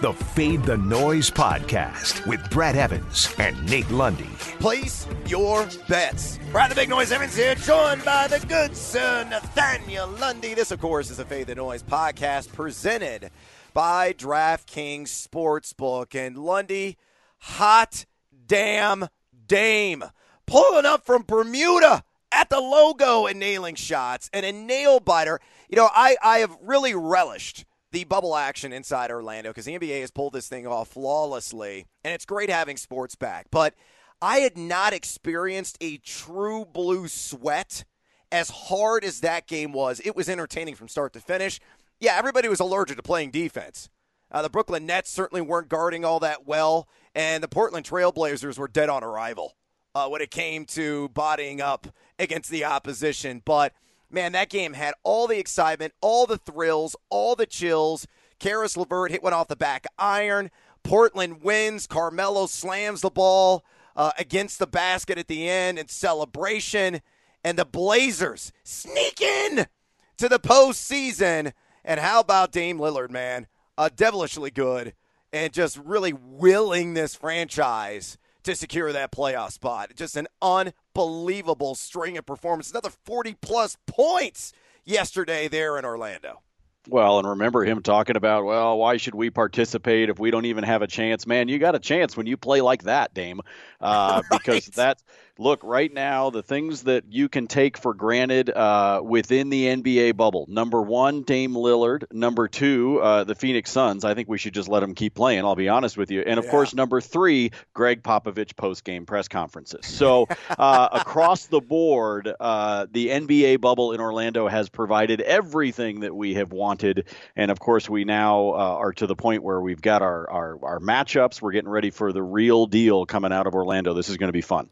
the Fade the Noise podcast with Brad Evans and Nate Lundy. Place your bets. Brad the Big Noise Evans here, joined by the good sir Nathaniel Lundy. This, of course, is a Fade the Noise podcast presented by DraftKings Sportsbook. And Lundy, hot damn dame, pulling up from Bermuda at the logo and nailing shots and a nail biter. You know, I, I have really relished the bubble action inside Orlando because the NBA has pulled this thing off flawlessly, and it's great having sports back. But I had not experienced a true blue sweat as hard as that game was. It was entertaining from start to finish. Yeah, everybody was allergic to playing defense. Uh, the Brooklyn Nets certainly weren't guarding all that well, and the Portland Trailblazers were dead on arrival uh, when it came to bodying up against the opposition. But man, that game had all the excitement, all the thrills, all the chills. Caris LeVert hit one off the back iron. Portland wins. Carmelo slams the ball uh, against the basket at the end in celebration. And the Blazers sneak in to the postseason. And how about Dame Lillard, man? Uh, devilishly good and just really willing this franchise to secure that playoff spot. Just an unbelievable string of performances. Another 40 plus points yesterday there in Orlando. Well, and remember him talking about, well, why should we participate if we don't even have a chance? Man, you got a chance when you play like that, Dame, uh, right. because that's look, right now, the things that you can take for granted uh, within the NBA bubble number one, Dame Lillard. Number two, uh, the Phoenix Suns. I think we should just let them keep playing, I'll be honest with you. And of yeah. course, number three, Gregg Popovich post game press conferences. So uh, across the board, uh, the NBA bubble in Orlando has provided everything that we have wanted. And of course, we now uh, are to the point where we've got our, our, our matchups. We're getting ready for the real deal coming out of Orlando. This is going to be fun.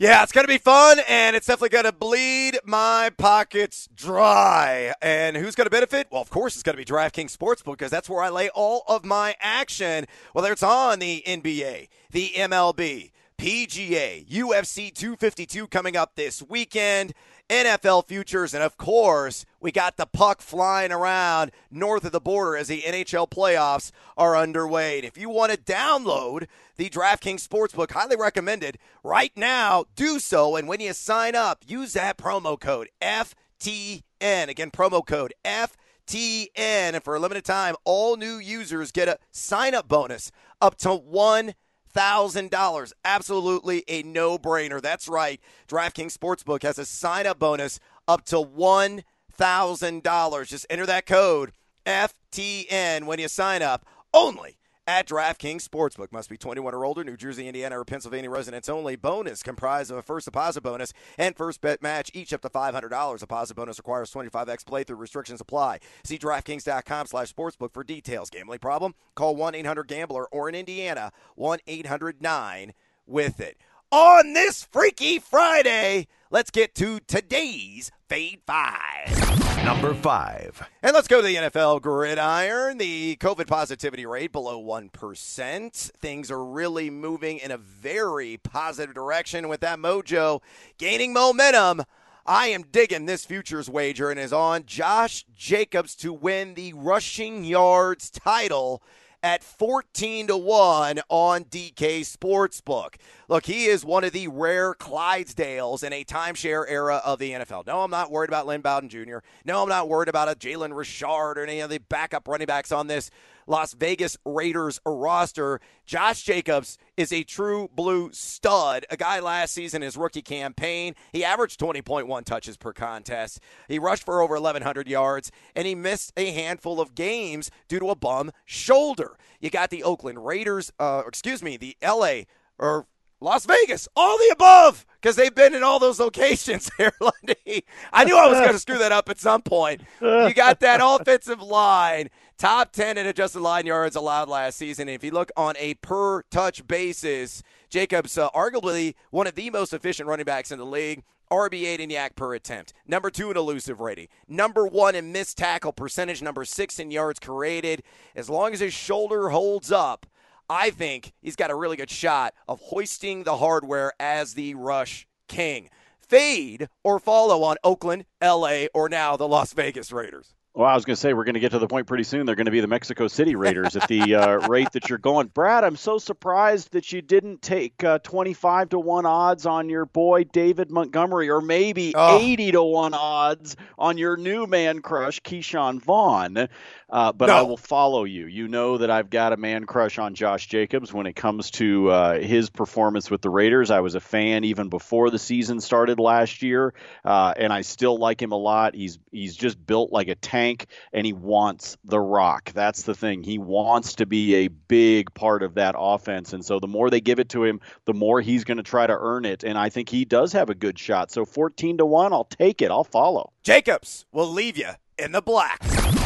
Yeah, it's going to be fun, and it's definitely going to bleed my pockets dry. And who's going to benefit? Well, of course, it's going to be DraftKings Sportsbook because that's where I lay all of my action, whether it's on the NBA, the MLB, PGA, UFC 252 coming up this weekend. NFL futures, and of course, we got the puck flying around north of the border as the NHL playoffs are underway. And if you want to download the DraftKings Sportsbook, highly recommended right now, do so. And when you sign up, use that promo code FTN. Again, promo code FTN. And for a limited time, all new users get a sign up bonus up to one $1,000. Absolutely a no brainer. That's right. DraftKings Sportsbook has a sign up bonus up to $1,000. Just enter that code FTN when you sign up only at DraftKings Sportsbook. Must be 21 or older, New Jersey, Indiana, or Pennsylvania residents only. Bonus comprised of a first deposit bonus and first bet match, each up to $500. Deposit bonus requires 25x playthrough. Restrictions apply. See DraftKings.com slash sportsbook for details. Gambling problem? Call 1-800-GAMBLER or in Indiana, 1-800-9 with it. On this Freaky Friday, let's get to today's Fade 5. Number five. And let's go to the NFL gridiron. The COVID positivity rate below 1%. Things are really moving in a very positive direction with that mojo gaining momentum. I am digging this futures wager and is on Josh Jacobs to win the rushing yards title at 14 to 1 on DK Sportsbook. Look, he is one of the rare Clydesdales in a timeshare era of the NFL. No, I'm not worried about Lynn Bowden Jr. No, I'm not worried about a Jalen Richard or any of the backup running backs on this Las Vegas Raiders roster. Josh Jacobs is a true blue stud. A guy last season, his rookie campaign, he averaged 20.1 touches per contest. He rushed for over 1,100 yards, and he missed a handful of games due to a bum shoulder. You got the Oakland Raiders, uh, excuse me, the LA or Las Vegas, all the above, because they've been in all those locations there, Lundy. I knew I was going to screw that up at some point. You got that offensive line, top 10 in adjusted line yards allowed last season. And if you look on a per touch basis, Jacobs, uh, arguably one of the most efficient running backs in the league. RB8 in YAC per attempt. Number two in elusive rating. Number one in missed tackle percentage. Number six in yards created. As long as his shoulder holds up, I think he's got a really good shot of hoisting the hardware as the rush king. Fade or follow on Oakland, LA, or now the Las Vegas Raiders. Well, I was going to say we're going to get to the point pretty soon. They're going to be the Mexico City Raiders at the uh, rate that you're going. Brad, I'm so surprised that you didn't take uh, 25 to one odds on your boy David Montgomery, or maybe oh. 80 to one odds on your new man crush Ke'Shawn Vaughn. Uh, but no. I will follow you. You know that I've got a man crush on Josh Jacobs when it comes to uh, his performance with the Raiders. I was a fan even before the season started last year, uh, and I still like him a lot. He's he's just built like a tank, and he wants the rock. That's the thing. He wants to be a big part of that offense, and so the more they give it to him, the more he's going to try to earn it. And I think he does have a good shot. So 14 to one, I'll take it. I'll follow. Jacobs will leave you in the black.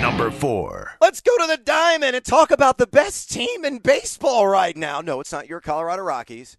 Number four. Let's go to the diamond and talk about the best team in baseball right now. No, it's not your Colorado Rockies.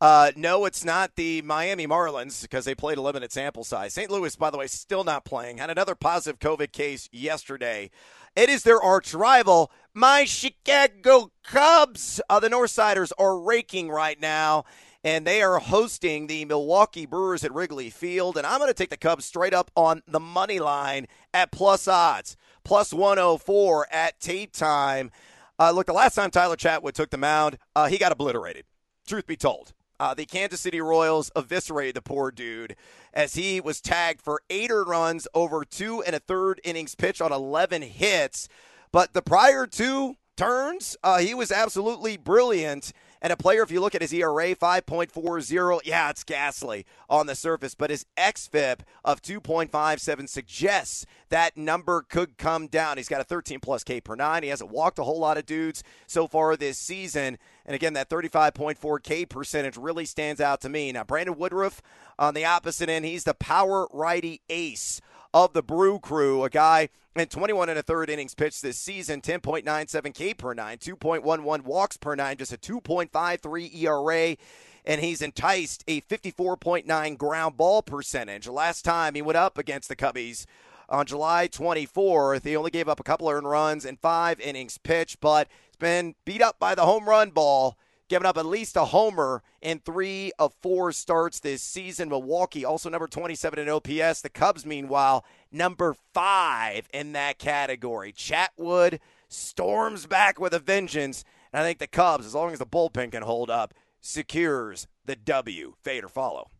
Uh, no, it's not the Miami Marlins because they played a limited sample size. St. Louis, by the way, still not playing. Had another positive COVID case yesterday. It is their arch rival, my Chicago Cubs. Uh, the Northsiders are raking right now and they are hosting the Milwaukee Brewers at Wrigley Field. And I'm going to take the Cubs straight up on the money line at plus odds, plus 104 at tape time. Uh, look, the last time Tyler Chatwood took the mound, uh, he got obliterated. Truth be told. Uh, the Kansas City Royals eviscerated the poor dude as he was tagged for eight runs over two and a third innings pitch on 11 hits. But the prior two turns, uh, he was absolutely brilliant. And a player, if you look at his ERA, 5.40, yeah, it's ghastly on the surface, but his XFIP of 2.57 suggests that number could come down. He's got a 13 plus K per nine. He hasn't walked a whole lot of dudes so far this season. And again, that 35.4 K percentage really stands out to me. Now, Brandon Woodruff on the opposite end, he's the power righty ace of the Brew Crew, a guy in 21 and a third innings pitched this season, 10.97 K per nine, 2.11 walks per nine, just a 2.53 ERA. And he's enticed a 54.9 ground ball percentage. Last time he went up against the Cubbies on July 24th, he only gave up a couple earned runs and five innings pitched, but he's been beat up by the home run ball giving up at least a homer in three of four starts this season. Milwaukee, also number 27 in OPS. The Cubs, meanwhile, number five in that category. Chatwood storms back with a vengeance. And I think the Cubs, as long as the bullpen can hold up, secures the W. Fade or follow.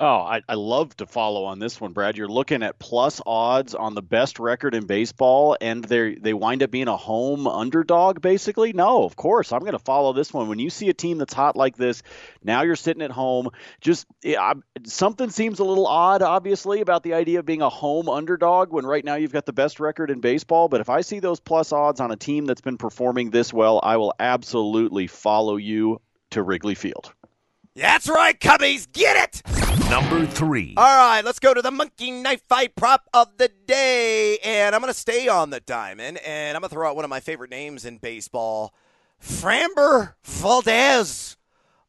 Oh, I, I love to follow on this one, Brad. You're looking at plus odds on the best record in baseball, and they they wind up being a home underdog, basically. No, of course, I'm going to follow this one. When you see a team that's hot like this, now you're sitting at home. Just yeah, something seems a little odd, obviously, about the idea of being a home underdog when right now you've got the best record in baseball. But if I see those plus odds on a team that's been performing this well, I will absolutely follow you to Wrigley Field. That's right, Cubbies, get it! Number three. All right, let's go to the monkey knife fight prop of the day. And I'm going to stay on the diamond, and I'm going to throw out one of my favorite names in baseball Framber Valdez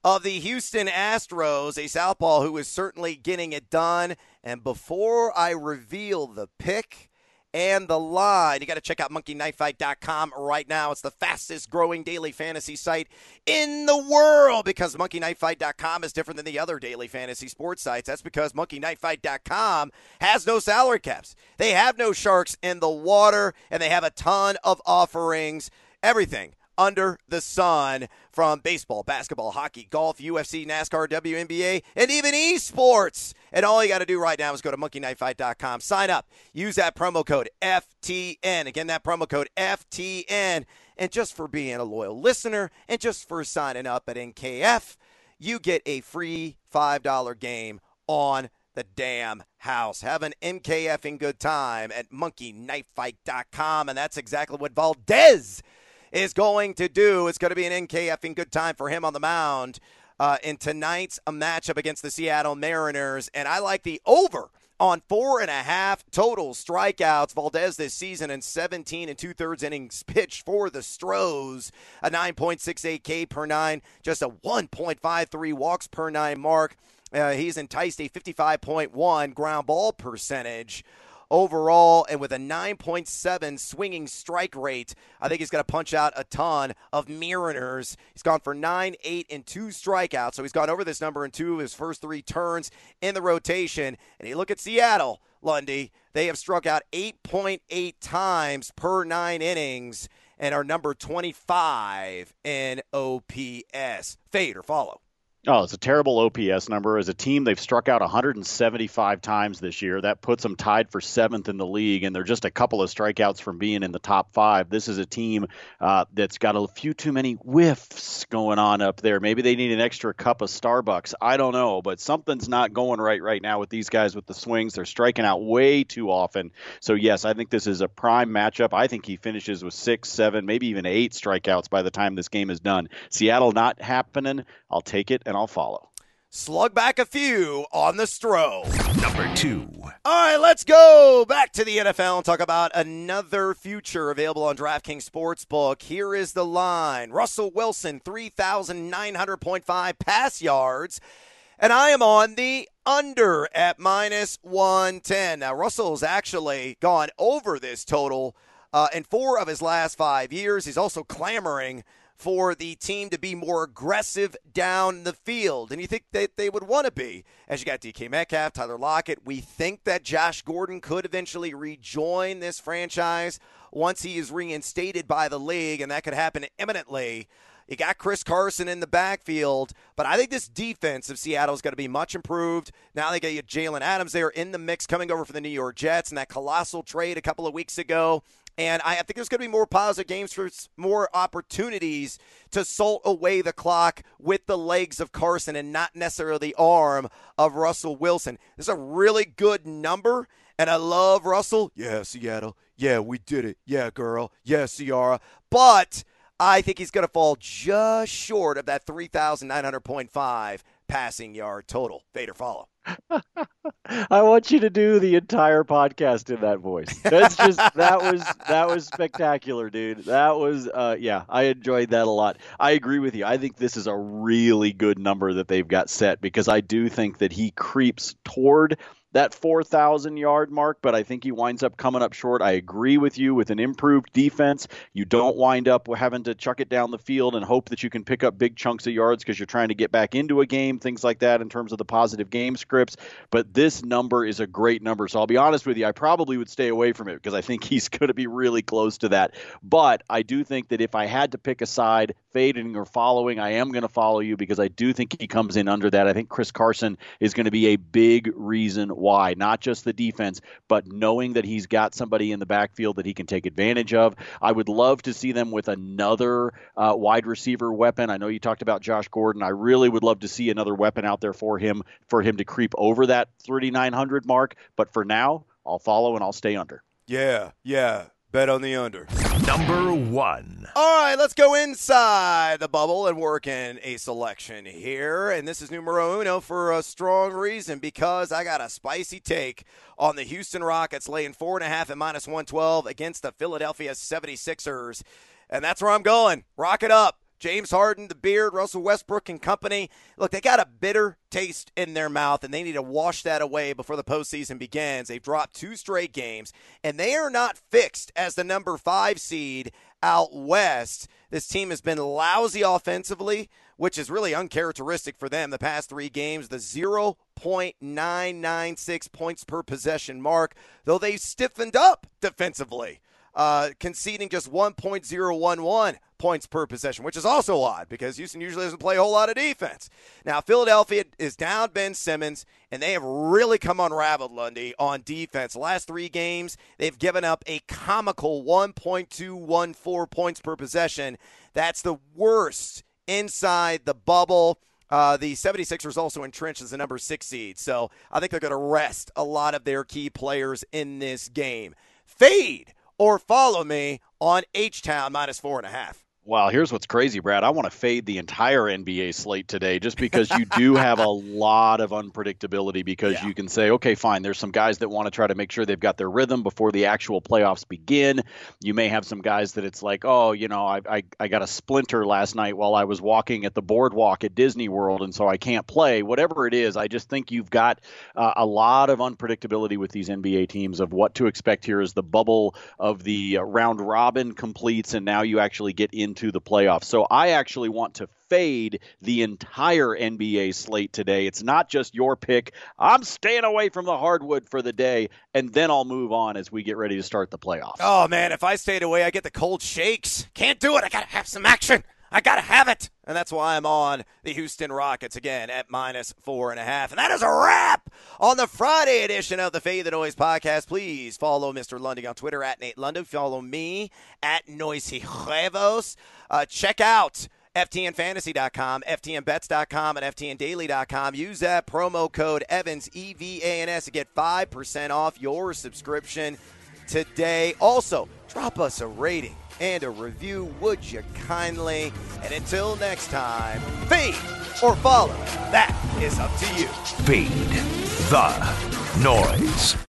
of the Houston Astros, a southpaw who is certainly getting it done. And before I reveal the pick, and the line. You got to check out monkeyknifefight.com right now. It's the fastest growing daily fantasy site in the world because monkeyknifefight.com is different than the other daily fantasy sports sites. That's because monkeyknifefight.com has no salary caps. They have no sharks in the water and they have a ton of offerings, everything under the sun from baseball, basketball, hockey, golf, UFC, NASCAR, WNBA, and even esports. And all you got to do right now is go to monkeyknifefight.com, sign up, use that promo code FTN. Again, that promo code FTN. And just for being a loyal listener and just for signing up at MKF, you get a free $5 game on the damn house. Have an MKF in good time at monkeyknifefight.com. And that's exactly what Valdez is going to do. It's going to be an MKF in good time for him on the mound uh, in tonight's matchup against the Seattle Mariners. And I like the over on four and a half total strikeouts. Valdez this season in 17 and two thirds innings pitched for the Stros, a 9.68 K per nine, just a 1.53 walks per nine mark. Uh, he's enticed a 55.1 ground ball percentage overall, and with a 9.7 swinging strike rate, I think he's going to punch out a ton of Mariners. He's gone for nine, eight, and two strikeouts, so he's gone over this number in two of his first three turns in the rotation. And you look at Seattle, Lundy, they have struck out 8.8 times per nine innings and are number 25 in OPS. Fade or follow. Oh, it's a terrible OPS number. As a team, they've struck out 175 times this year. That puts them tied for seventh in the league, and they're just a couple of strikeouts from being in the top five. This is a team uh, that's got a few too many whiffs going on up there. Maybe they need an extra cup of Starbucks. I don't know, but something's not going right right now with these guys with the swings. They're striking out way too often. So, yes, I think this is a prime matchup. I think he finishes with six, seven, maybe even eight strikeouts by the time this game is done. Seattle not happening. I'll take it and I'll follow. Slug back a few on the Stro. Number two. All right, let's go back to the NFL and talk about another future available on DraftKings Sportsbook. Here is the line Russell Wilson, 3,900.5 pass yards. And I am on the under at minus 110. Now, Russell's actually gone over this total uh, in four of his last five years. He's also clamoring for the team to be more aggressive down the field. And you think that they would want to be, as you got DK Metcalf, Tyler Lockett. We think that Josh Gordon could eventually rejoin this franchise once he is reinstated by the league, and that could happen imminently. You got Chris Carson in the backfield, but I think this defense of Seattle is going to be much improved. Now they get Jamal Adams there in the mix coming over from the New York Jets and that colossal trade a couple of weeks ago. And I think there's going to be more positive games for more opportunities to salt away the clock with the legs of Carson and not necessarily the arm of Russell Wilson. This is a really good number. And I love Russell. Yeah, Seattle. Yeah, we did it. Yeah, girl. Yeah, Ciara. But I think he's going to fall just short of that 3,900.5 passing yard total. Vader follow. I want you to do the entire podcast in that voice. That's just that was that was spectacular, dude. That was uh yeah, I enjoyed that a lot. I agree with you. I think this is a really good number that they've got set because I do think that he creeps toward that 4,000 yard mark, but I think he winds up coming up short. I agree with you with an improved defense. You don't wind up having to chuck it down the field and hope that you can pick up big chunks of yards because you're trying to get back into a game, things like that in terms of the positive game scripts. But this number is a great number. So I'll be honest with you, I probably would stay away from it because I think he's going to be really close to that. But I do think that if I had to pick a side, fading or following, I am going to follow you because I do think he comes in under that. I think Chris Carson is going to be a big reason why, not just the defense, but knowing that he's got somebody in the backfield that he can take advantage of. I would love to see them with another uh, wide receiver weapon. I know you talked about Josh Gordon. I really would love to see another weapon out there for him for him to creep over that 3900 mark, but for now, I'll follow and I'll stay under. Yeah, yeah. Bet on the under. Number one. All right, let's go inside the bubble and work in a selection here. And this is numero uno for a strong reason because I got a spicy take on the Houston Rockets laying four and a half at minus 112 against the Philadelphia 76ers. And that's where I'm going. Rock it up. James Harden, the Beard, Russell Westbrook, and company. Look, they got a bitter taste in their mouth, and they need to wash that away before the postseason begins. They've dropped two straight games, and they are not fixed as the number five seed out west. This team has been lousy offensively, which is really uncharacteristic for them the past three games. The 0.996 points per possession mark, though they've stiffened up defensively uh, conceding just 1.011 points per possession, which is also odd because Houston usually doesn't play a whole lot of defense. Now, Philadelphia is down Ben Simmons, and they have really come unraveled, Lundy, on defense. Last three games, they've given up a comical 1.214 points per possession. That's the worst inside the bubble. Uh, the 76ers also entrenched as the number six seed. So I think they're going to rest a lot of their key players in this game. Fade or follow me on H Town minus four and a half. Well, here's what's crazy, Brad. I want to fade the entire NBA slate today just because you do have a lot of unpredictability because yeah. you can say, okay, fine, there's some guys that want to try to make sure they've got their rhythm before the actual playoffs begin. You may have some guys that it's like, oh, you know, I, I, I got a splinter last night while I was walking at the boardwalk at Disney World, and so I can't play. Whatever it is, I just think you've got uh, a lot of unpredictability with these NBA teams of what to expect here as the bubble of the uh, round robin completes, and now you actually get into into the playoffs. So I actually want to fade the entire NBA slate today. It's not just your pick. I'm staying away from the hardwood for the day, and then I'll move on as we get ready to start the playoffs. Oh, man, if I stayed away, I get the cold shakes. Can't do it. I got to have some action. I got to have it. And that's why I'm on the Houston Rockets again at minus four and a half. And that is a wrap on the Friday edition of the Fade the Noise podcast. Please follow Mr. Lundy on Twitter at Nate Lundy. Follow me at Noisy Huevos. Uh, check out FTNFantasy.com, FTNBets.com, and FTNDaily.com. Use that promo code Evans, E V A N S, to get 5% off your subscription today. Also, drop us a rating and a review, would you kindly? And until next time, feed or follow. That is up to you. Feed the noise.